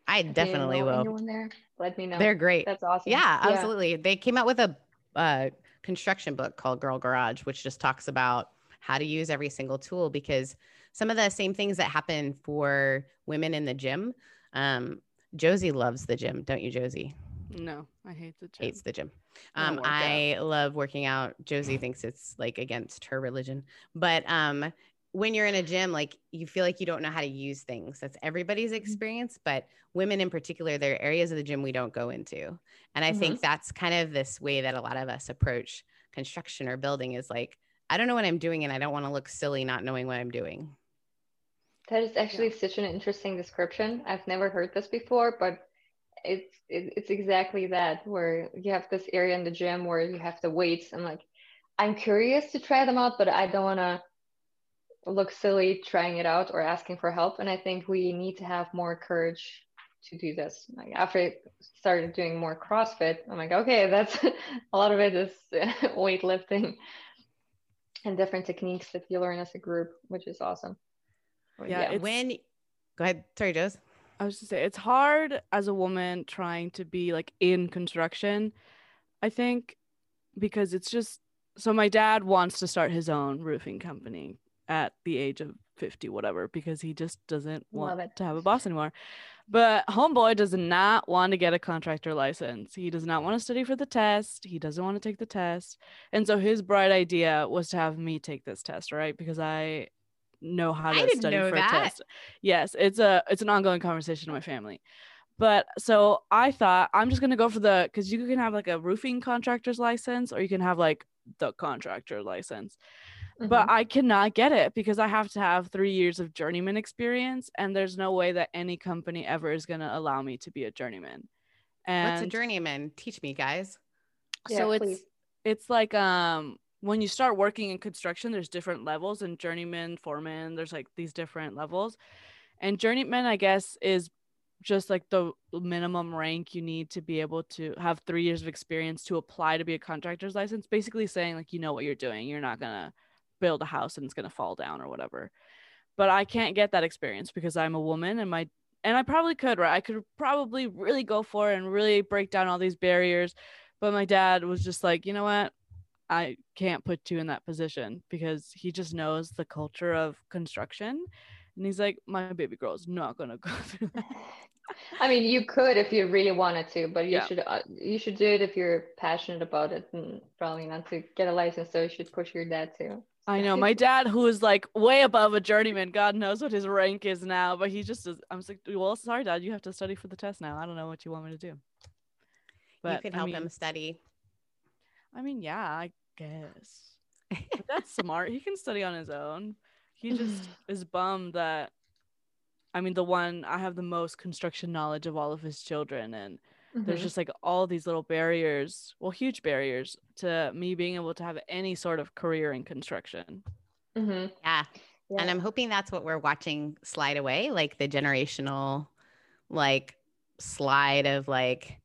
I if you definitely know will. Anyone there? Let me know. They're great. That's awesome. Yeah, absolutely. They came out with a uh, construction book called Girl Garage, which just talks about how to use every single tool because some of the same things that happen for women in the gym. Um, Josie loves the gym, don't you, Josie? No, I hate the gym. Hates the gym. I Um, out. I love working out. Josie thinks it's like against her religion, but um, when you're in a gym, like you feel like you don't know how to use things. That's everybody's Mm-hmm. experience, but women in particular, there are areas of the gym we don't go into. And I think that's kind of this way that a lot of us approach construction or building is like, I don't know what I'm doing and I don't want to look silly not knowing what I'm doing. That is actually such an interesting description. I've never heard this before, but it's it, it's exactly that where you have this area in the gym where you have the weights. I'm like, I'm curious to try them out, but I don't want to look silly trying it out or asking for help. And I think we need to have more courage to do this. Like after I started doing more CrossFit, I'm like, okay, that's <laughs> a lot of it is <laughs> weightlifting and different techniques that you learn as a group, which is awesome. Yeah, it's- when, go ahead. Sorry, Josie. I was to say it's hard as a woman trying to be like in construction. I think because it's just so my dad wants to start his own roofing company at the age of 50 whatever because he just doesn't want to have a boss anymore. But homeboy does not want to get a contractor license. He does not want to study for the test. He doesn't want to take the test. And so his bright idea was to have me take this test, right? Because I know how I to didn't study know for that. a test. Yes, it's a it's an ongoing conversation in my family. But so I thought I'm just gonna go for the because you can have like a roofing contractor's license or you can have like the contractor license. But I cannot get it because I have to have three years of journeyman experience, and there's no way that any company ever is gonna allow me to be a journeyman. And What's a journeyman? Teach me, guys. Yeah, so it's please. it's like um when you start working in construction there's different levels and journeyman foreman there's like these different levels. And journeyman i guess is just like the minimum rank you need to be able to have three years of experience to apply to be a contractor's license basically saying like you know what you're doing. You're not gonna build a house and it's gonna fall down or whatever. But i can't get that experience because i'm a woman and my and i probably could right? I could probably really go for it and really break down all these barriers. But my dad was just like, you know what? I can't put you in that position because he just knows the culture of construction. And he's like, my baby girl is not going to go <laughs> through that. <laughs> I mean, you could if you really wanted to, but you Yeah. should uh, you should do it if you're passionate about it, and probably not to get a license. So you should push your dad too. I know my dad, who is like way above a journeyman, God knows what his rank is now, but he just is. I'm like, well, sorry, dad, you have to study for the test now. I don't know what you want me to do. you can I help mean- him study. I mean, yeah, I guess. But that's smart. He can study on his own. He just <sighs> is bummed that I mean the one I have the most construction knowledge of all of his children and there's Mhm. just like all these little barriers, well, huge barriers to me being able to have any sort of career in construction. Mm-hmm. Yeah. yeah. And I'm hoping that's what we're watching slide away, like the generational, like slide of like,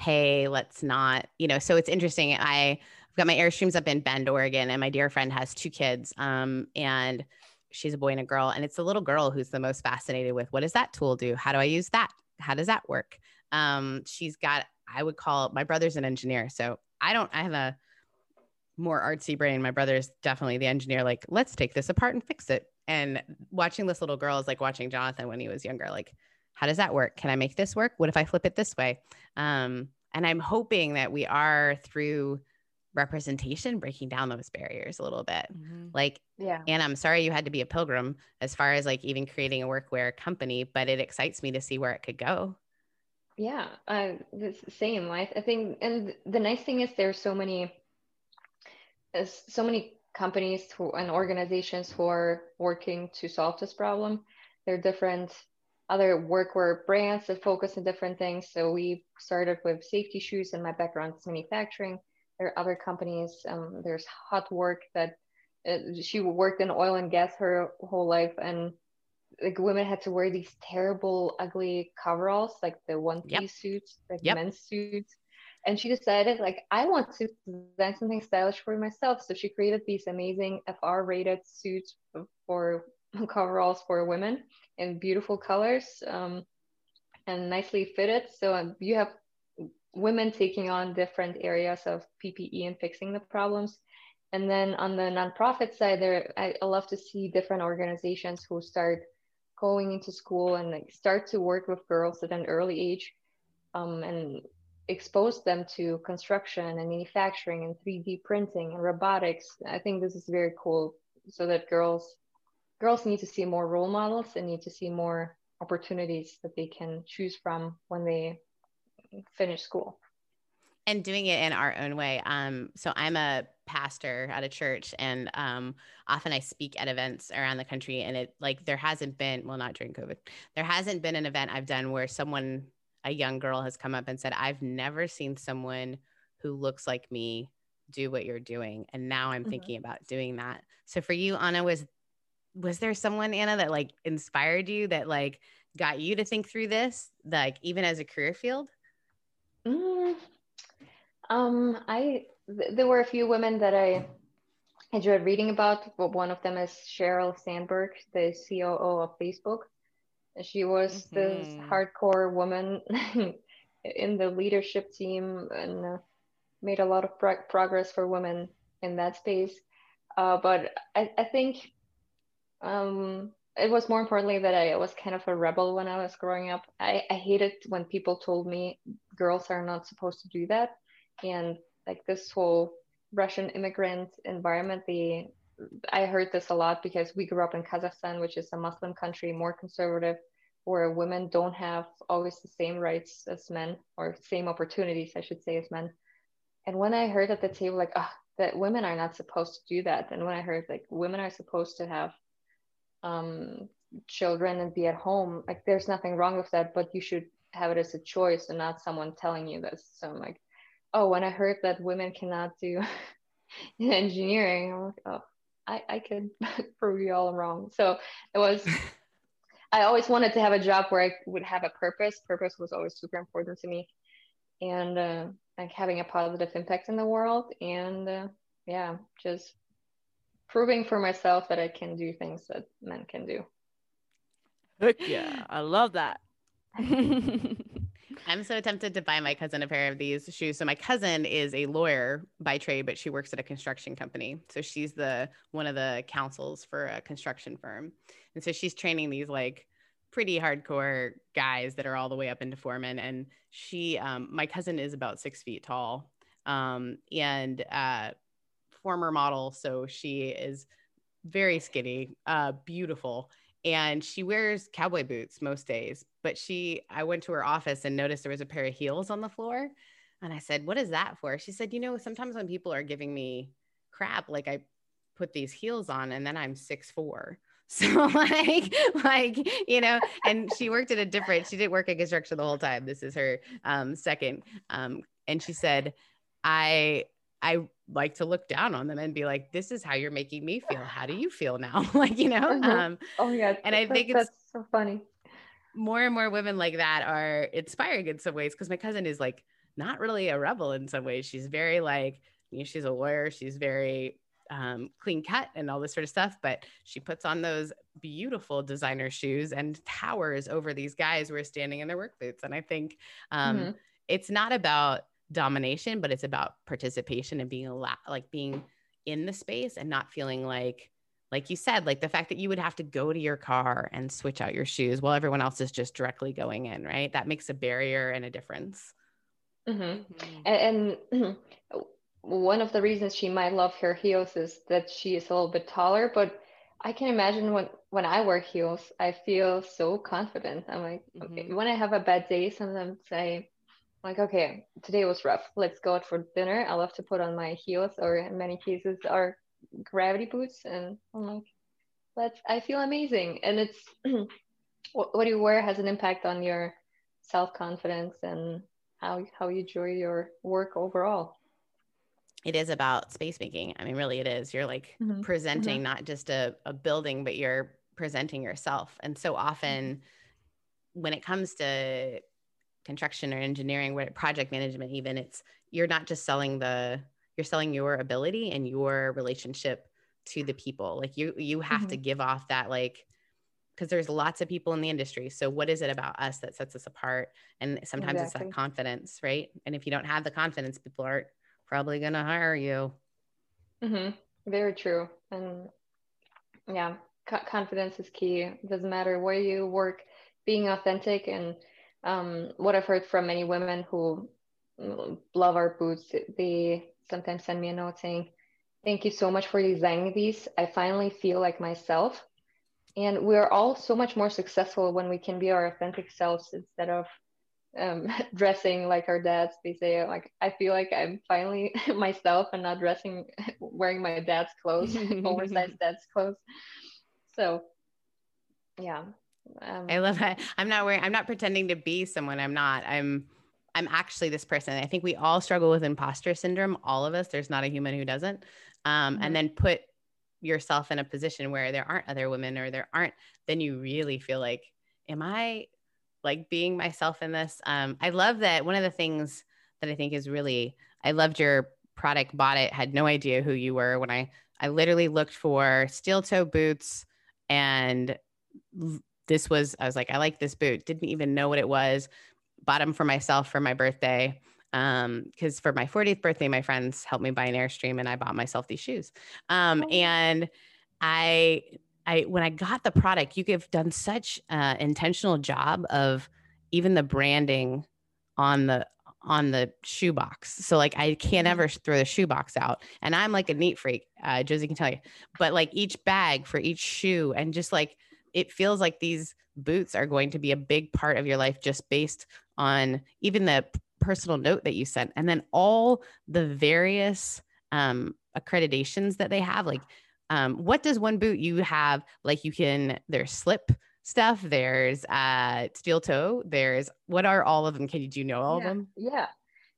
hey, let's not, you know. So it's interesting. I, I've got my Airstreams up in Bend, Oregon, and my dear friend has two kids. Um, and she's a boy and a girl. And it's the little girl who's the most fascinated with what does that tool do? How do I use that? How does that work? Um, she's got, I would call my brother's an engineer. So I don't, I have a more artsy brain. My brother's definitely the engineer, like, let's take this apart and fix it. And watching this little girl is like watching Jonathan when he was younger, like, how does that work? Can I make this work? What if I flip it this way? Um, and I'm hoping that we are through representation breaking down those barriers a little bit mm-hmm. like yeah and i'm sorry you had to be a pilgrim as far as like even creating a workwear company but it excites me to see where it could go yeah uh the same I, I think and the nice thing is there's so many there's so many companies who, and organizations who are working to solve this problem there are different other workwear brands that focus on different things so we started with safety shoes and my background is manufacturing there are other companies. Um, there's Hot Work that uh, she worked in oil and gas her whole life, and like women had to wear these terrible, ugly coveralls, like the one piece yep. suits, like yep. men's suits. And she decided, like, I want to design something stylish for myself. So she created these amazing FR rated suits for <laughs> coveralls for women in beautiful colors um, and nicely fitted. So um, you have women taking on different areas of PPE and fixing the problems. And then on the nonprofit side, there I, I love to see different organizations who start going into school and like start to work with girls at an early age um, and expose them to construction and manufacturing and 3D printing and robotics. I think this is very cool so that girls girls need to see more role models. And need to see more opportunities that they can choose from when they finish school. And doing it in our own way. Um so i'm a pastor at a church and um often i speak at events around the country and it like there hasn't been well not during covid there hasn't been an event i've done where someone a young girl has come up and said i've never seen someone who looks like me do what you're doing. And now i'm mm-hmm. thinking about doing that. So for you anna was was there someone anna that like inspired you that like got you to think through this like even as a career field Mm, um, I th- there were a few women that I enjoyed reading about. But one of them is Sheryl Sandberg, the COO of Facebook. She was mm-hmm. this hardcore woman <laughs> in the leadership team and uh, made a lot of pro- progress for women in that space. Uh, but I, I think um, it was more importantly that I was kind of a rebel when I was growing up. I, I hated when people told me girls are not supposed to do that. And like this whole Russian immigrant environment, the I heard this a lot because we grew up in Kazakhstan, which is a Muslim country, more conservative, where women don't have always the same rights as men or same opportunities, I should say, as men. And when I heard at the table, like, oh, that women are not supposed to do that, and when I heard like women are supposed to have um, children and be at home like there's nothing wrong with that but you should have it as a choice and not someone telling you this. So i'm like oh when i heard that women cannot do <laughs> engineering i'm like oh i, I could <laughs> prove you all wrong. So it was <laughs> i always wanted to have a job where i would have a purpose. Purpose was always super important to me. And uh, like having a positive impact in the world and uh, yeah just proving for myself that I can do things that men can do. Heck yeah, I love that. <laughs> I'm so tempted to buy my cousin a pair of these shoes. So my cousin is a lawyer by trade, but she works at a construction company. So she's the one of the counsels for a construction firm. And so she's training these like pretty hardcore guys that are all the way up into foreman. And she, um, my cousin is about six feet tall. Um, and uh, former model, so she is very skinny, uh, beautiful, and she wears cowboy boots most days. But she, I went to her office and noticed there was a pair of heels on the floor, and I said, "What is that for?" She said, "You know, sometimes when people are giving me crap, like I put these heels on, and then I'm six four, <laughs> So like, like, you know, and she worked at a different, she didn't work in construction the whole time. This is her um, second. Um, and she said, I, I like to look down on them and be like, this is how you're making me feel. How do <sighs> you feel now? <laughs> like, you know? Mhm. Um, Oh yeah. and I think it's so funny. more and more women like that are inspiring in some ways because my cousin is like not really a rebel in some ways. She's very like, you know, she's a lawyer, she's very um, clean cut and all this sort of stuff, but she puts on those beautiful designer shoes and towers over these guys who are standing in their work boots. And I think um, Mhm. it's not about domination, but it's about participation and being a lot like being in the space and not feeling like like you said, like the fact that you would have to go to your car and switch out your shoes while everyone else is just directly going in, right? That makes a barrier and a difference. Mhm. Mhm. And, and <clears throat> one of the reasons she might love her heels is that she is a little bit taller, but I can imagine when when I wear heels, I feel so confident. I'm like, okay, Mhm. when I have a bad day, sometimes I like, okay, today was rough. Let's go out for dinner. I love to put on my heels, or in many cases, our gravity boots, and I'm like, let's. I feel amazing, and it's <clears throat> what, you wear has an impact on your self confidence and how how you enjoy your work overall. It is about space making. I mean, really, it is. You're like Mhm. presenting not just a, a building, but you're presenting yourself. And so often, when it comes to construction or engineering, where project management, even, it's you're not just selling the you're selling your ability and your relationship to the people. Like you you have to give off that like because there's lots of people in the industry. So what is it about us that sets us apart? And sometimes it's that confidence, right? And if you don't have the confidence, people aren't probably going to hire you. hmm Very true. And yeah, co- confidence is key. It doesn't matter where you work, being authentic. And um, what I've heard from many women who mm, love our boots, they sometimes send me a note saying, Thank you so much for designing these. I finally feel like myself. And we're all so much more successful when we can be our authentic selves instead of um, <laughs> dressing like our dads. They say, like, I feel like I'm finally <laughs> myself and not dressing, <laughs> wearing my dad's clothes, oversized dad's clothes. So, yeah. Um, I love that. I'm not wearing, I'm not pretending to be someone I'm not. I'm, I'm actually this person. I think we all struggle with imposter syndrome. All of us. There's not a human who doesn't. Um, Mhm. And then put yourself in a position where there aren't other women or there aren't, then you really feel like, am I like being myself in this? Um, I love that. One of the things that I think is really, I loved your product, bought it, had no idea who you were when I, I literally looked for steel toe boots and this was, I was like, I like this boot. Didn't even know what it was. Bought them for myself for my birthday. Um, because for my 40th birthday, my friends helped me buy an Airstream and I bought myself these shoes. Um, Oh. and I, I, when I got the product, you have done such uh, intentional job of even the branding on the on the shoebox. So like I can't Mhm. ever throw the shoebox out. And I'm like a neat freak. Uh, Josie can tell you. But like each bag for each shoe, and just like it feels like these boots are going to be a big part of your life just based on even the personal note that you sent and then all the various um, accreditations that they have like um, what does one boot you have like you can there's slip stuff there's uh steel toe there's what are all of them can you do you know all yeah, of them Yeah.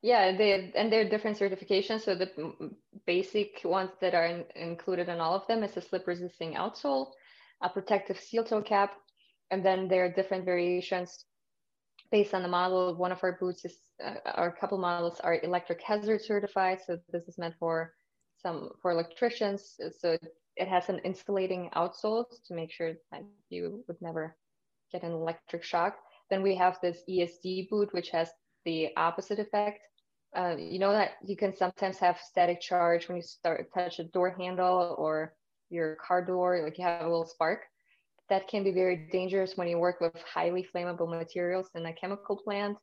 Yeah, they and they're different certifications. So the mm, basic ones that are in, included in all of them is a slip resisting outsole, a protective steel toe cap, and then there are different variations based on the model. One of our boots is, uh, our couple models are electric hazard certified. So this is meant for some for electricians. So it has an insulating outsole to make sure that you would never get an electric shock. Then we have this ESD boot, which has the opposite effect. Uh, you know that you can sometimes have static charge when you start touch a door handle or your car door, like you have a little spark. That can be very dangerous when you work with highly flammable materials in a chemical plant.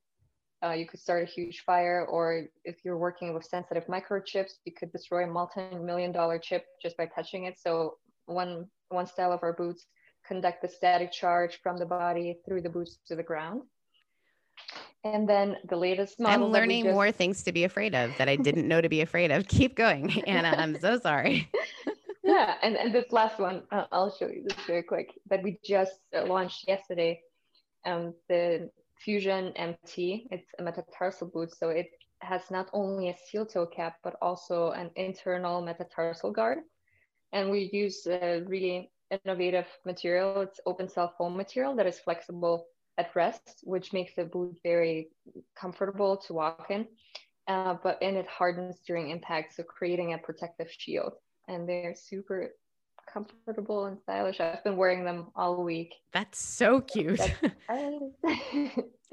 Uh, you could start a huge fire, or if you're working with sensitive microchips, you could destroy a multi-million dollar chip just by touching it. So one one style of our boots conduct the static charge from the body through the boots to the ground. And then the latest model. i'm learning just- more things to be afraid of that i didn't know to be afraid of keep going anna i'm so sorry <laughs> yeah, and, and this last one, uh, I'll show you this very quick, that we just uh, launched yesterday. Um, the Fusion MT, it's a metatarsal boot. So it has not only a steel toe cap, but also an internal metatarsal guard. And we use a really innovative material. It's open cell foam material that is flexible at rest, which makes the boot very comfortable to walk in. Uh, but and it hardens during impact, so creating a protective shield. And they're super comfortable and stylish. I've been wearing them all week. That's so cute. <laughs> <laughs>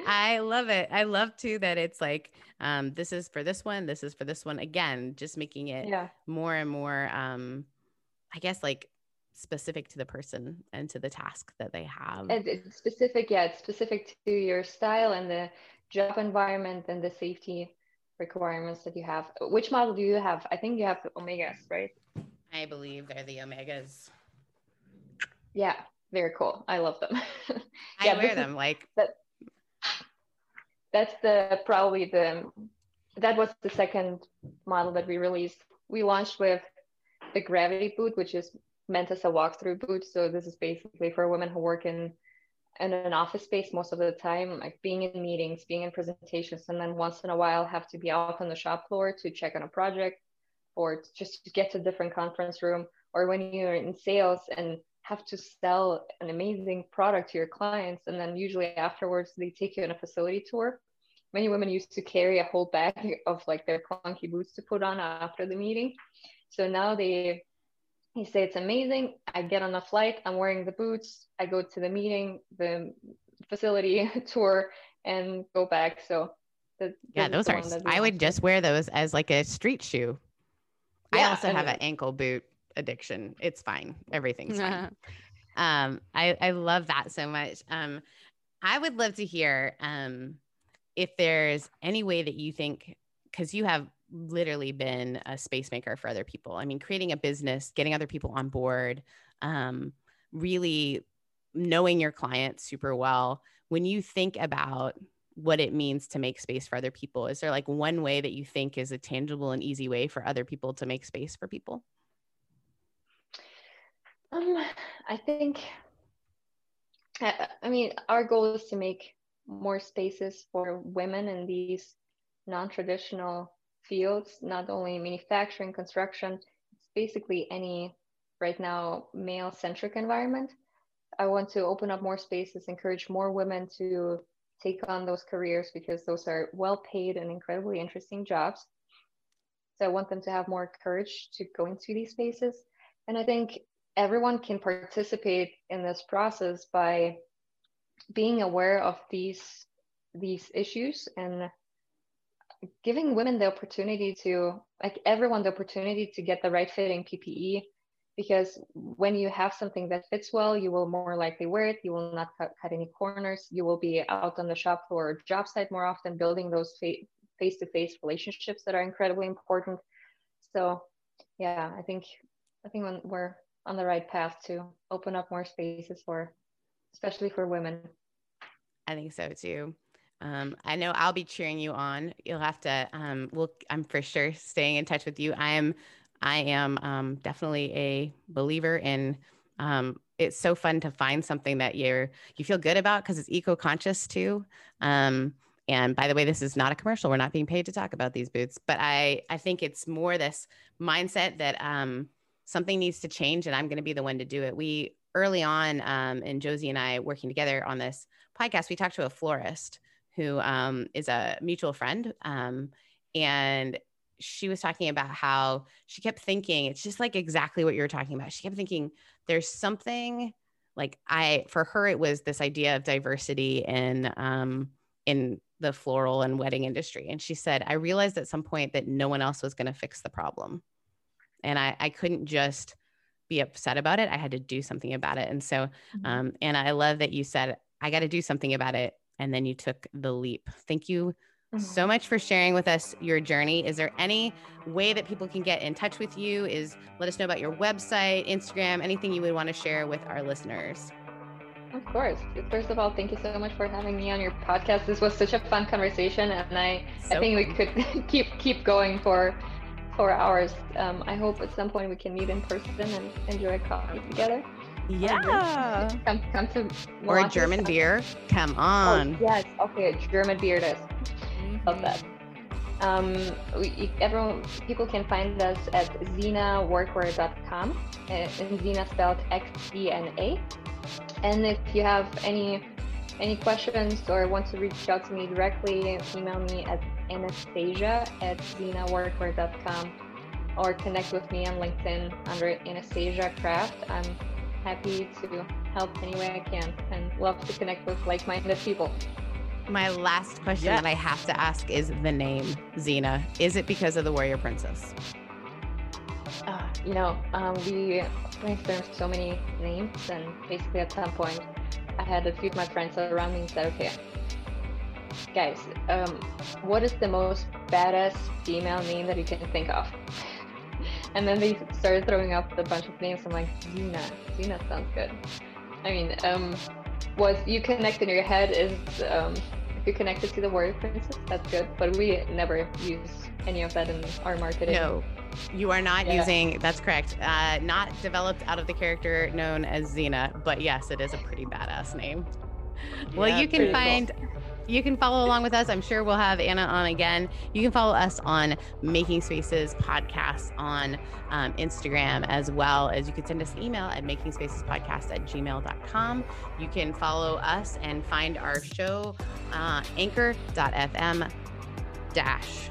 I love it. I love too that it's like um, this is for this one, this is for this one. Again, just making it yeah. more and more um, I guess like specific to the person and to the task that they have. And it's specific, yeah, it's specific to your style and the job environment and the safety requirements that you have. Which model do you have? I think you have Omegas, right? I believe they're the Omegas. Yeah, very cool. I love them. <laughs> yeah, I wear them is, like that. That's the probably the that was the second model that we released. We launched with the Gravity boot, which is meant as a walkthrough boot. So this is basically for women who work in in an office space most of the time, like being in meetings, being in presentations, and then once in a while have to be out on the shop floor to check on a project or just to get to a different conference room, or when you're in sales and have to sell an amazing product to your clients, and then usually afterwards they take you on a facility tour. Many women used to carry a whole bag of like their clunky boots to put on after the meeting. So now they he say it's amazing. I get on a flight, I'm wearing the boots, I go to the meeting, the facility <laughs> tour, and go back. So the, yeah, those are. I would just wear those as like a street shoe. Yeah, I also have an ankle boot addiction. It's fine. Everything's fine. <laughs> um, I I love that so much. Um, I would love to hear um if there's any way that you think because you have literally been a space maker for other people. I mean, creating a business, getting other people on board, um, really knowing your clients super well. When you think about what it means to make space for other people, is there like one way that you think is a tangible and easy way for other people to make space for people? Um, I think, I, I mean, our goal is to make more spaces for women in these non-traditional fields, not only manufacturing, construction, it's basically any right now male centric environment. I want to open up more spaces, encourage more women to take on those careers because those are well paid and incredibly interesting jobs. So I want them to have more courage to go into these spaces. And I think everyone can participate in this process by being aware of these these issues and giving women the opportunity to like everyone the opportunity to get the right fitting ppe because when you have something that fits well you will more likely wear it you will not cut, cut any corners you will be out on the shop floor or job site more often building those face-to-face relationships that are incredibly important so yeah i think i think we're on the right path to open up more spaces for especially for women i think so too um, I know I'll be cheering you on. You'll have to. Um, we'll. I'm for sure staying in touch with you. I am. I am um, definitely a believer in. Um, it's so fun to find something that you're you feel good about because it's eco conscious too. Um, and by the way, this is not a commercial. We're not being paid to talk about these boots, but I I think it's more this mindset that um, something needs to change, and I'm going to be the one to do it. We early on, um, and Josie and I working together on this podcast, we talked to a florist who um, is a mutual friend. Um, and she was talking about how she kept thinking, it's just like exactly what you were talking about. She kept thinking, there's something like I, for her, it was this idea of diversity in, um, in the floral and wedding industry. And she said, I realized at some point that no one else was going to fix the problem. And I, I couldn't just be upset about it. I had to do something about it. And so, mm-hmm. um, and I love that you said, I got to do something about it and then you took the leap. Thank you so mm-hmm. much for sharing with us your journey. Is there any way that people can get in touch with you? Is let us know about your website, Instagram, anything you would want to share with our listeners? Of course. First of all, thank you so much for having me on your podcast. This was such a fun conversation, and I so I think we could <laughs> keep keep going for four hours. Um, I hope at some point we can meet in person and enjoy coffee together. Yeah. Come, come to Or a German beer. Come Oh, on. yes. Okay, a German beer. It is. Love Mhm. that. Um, we, everyone, people can find us at xenaworkwear.com, uh, and Xena spelled X-E-N-A. And if you have any any questions or want to reach out to me directly, email me at anastasia at xenaworkwear.com or connect with me on LinkedIn under Anastasia Kraft. I'm happy to help any way I can and love to connect with like-minded people. My last question Yeah. that I have to ask is the name Xena. Is it because of the Warrior Princess? uh, you know, um, we brainstormed so many names, and basically at some point, I had a few of my friends around me and said, "Okay, guys, um, what is the most badass female name that you can think of?" <laughs> And then they started throwing up a bunch of names. I'm like, Xena, Xena sounds good. I mean, um, what you connect in your head is um, if you connect it to the warrior princess, that's good. But we never use any of that in our marketing. No, you are not Yeah. using. That's correct. Uh, not developed out of the character known as Xena, but yes, it is a pretty badass name. Well, Yeah, you can find. cool. You can follow along with us. I'm sure we'll have Anna on again. You can follow us on Making Spaces podcast on um, Instagram, as well as you can send us an email at making spaces podcast at gmail.com. You can follow us and find our show uh, anchor.fm dash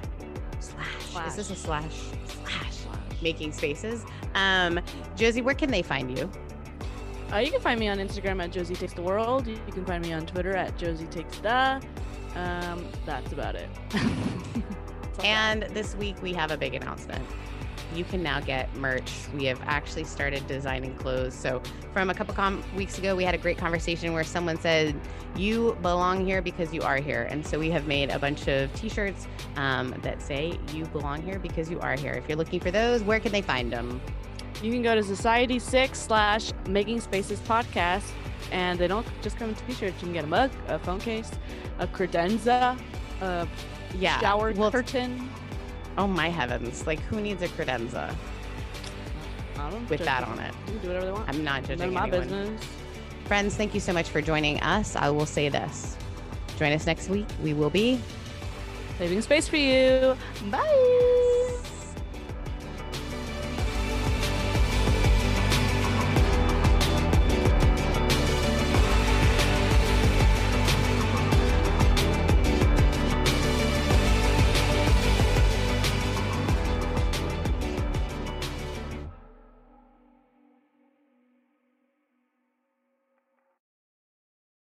slash. Is this a slash? Slash. Making spaces. Um, Josie, where can they find you? Uh, you can find me on Instagram at Josie Takes the World. You can find me on Twitter at Josie Takes the. Um, that's about it. <laughs> And this week we have a big announcement. You can now get merch. We have actually started designing clothes. So, from a couple com- weeks ago, we had a great conversation where someone said, You belong here because you are here. And so, we have made a bunch of t shirts um, that say, You belong here because you are here. If you're looking for those, where can they find them? You can go to Society6 slash Making Spaces podcast, and they don't just come in t-shirts. You can get a mug, a phone case, a credenza, a Yeah. shower well, curtain. Oh, my heavens. Like, who needs a credenza with that people. on it? You can do whatever they want. I'm not None judging of my anyone. business. Friends, thank you so much for joining us. I will say this. Join us next week. We will be Saving space for you. Bye.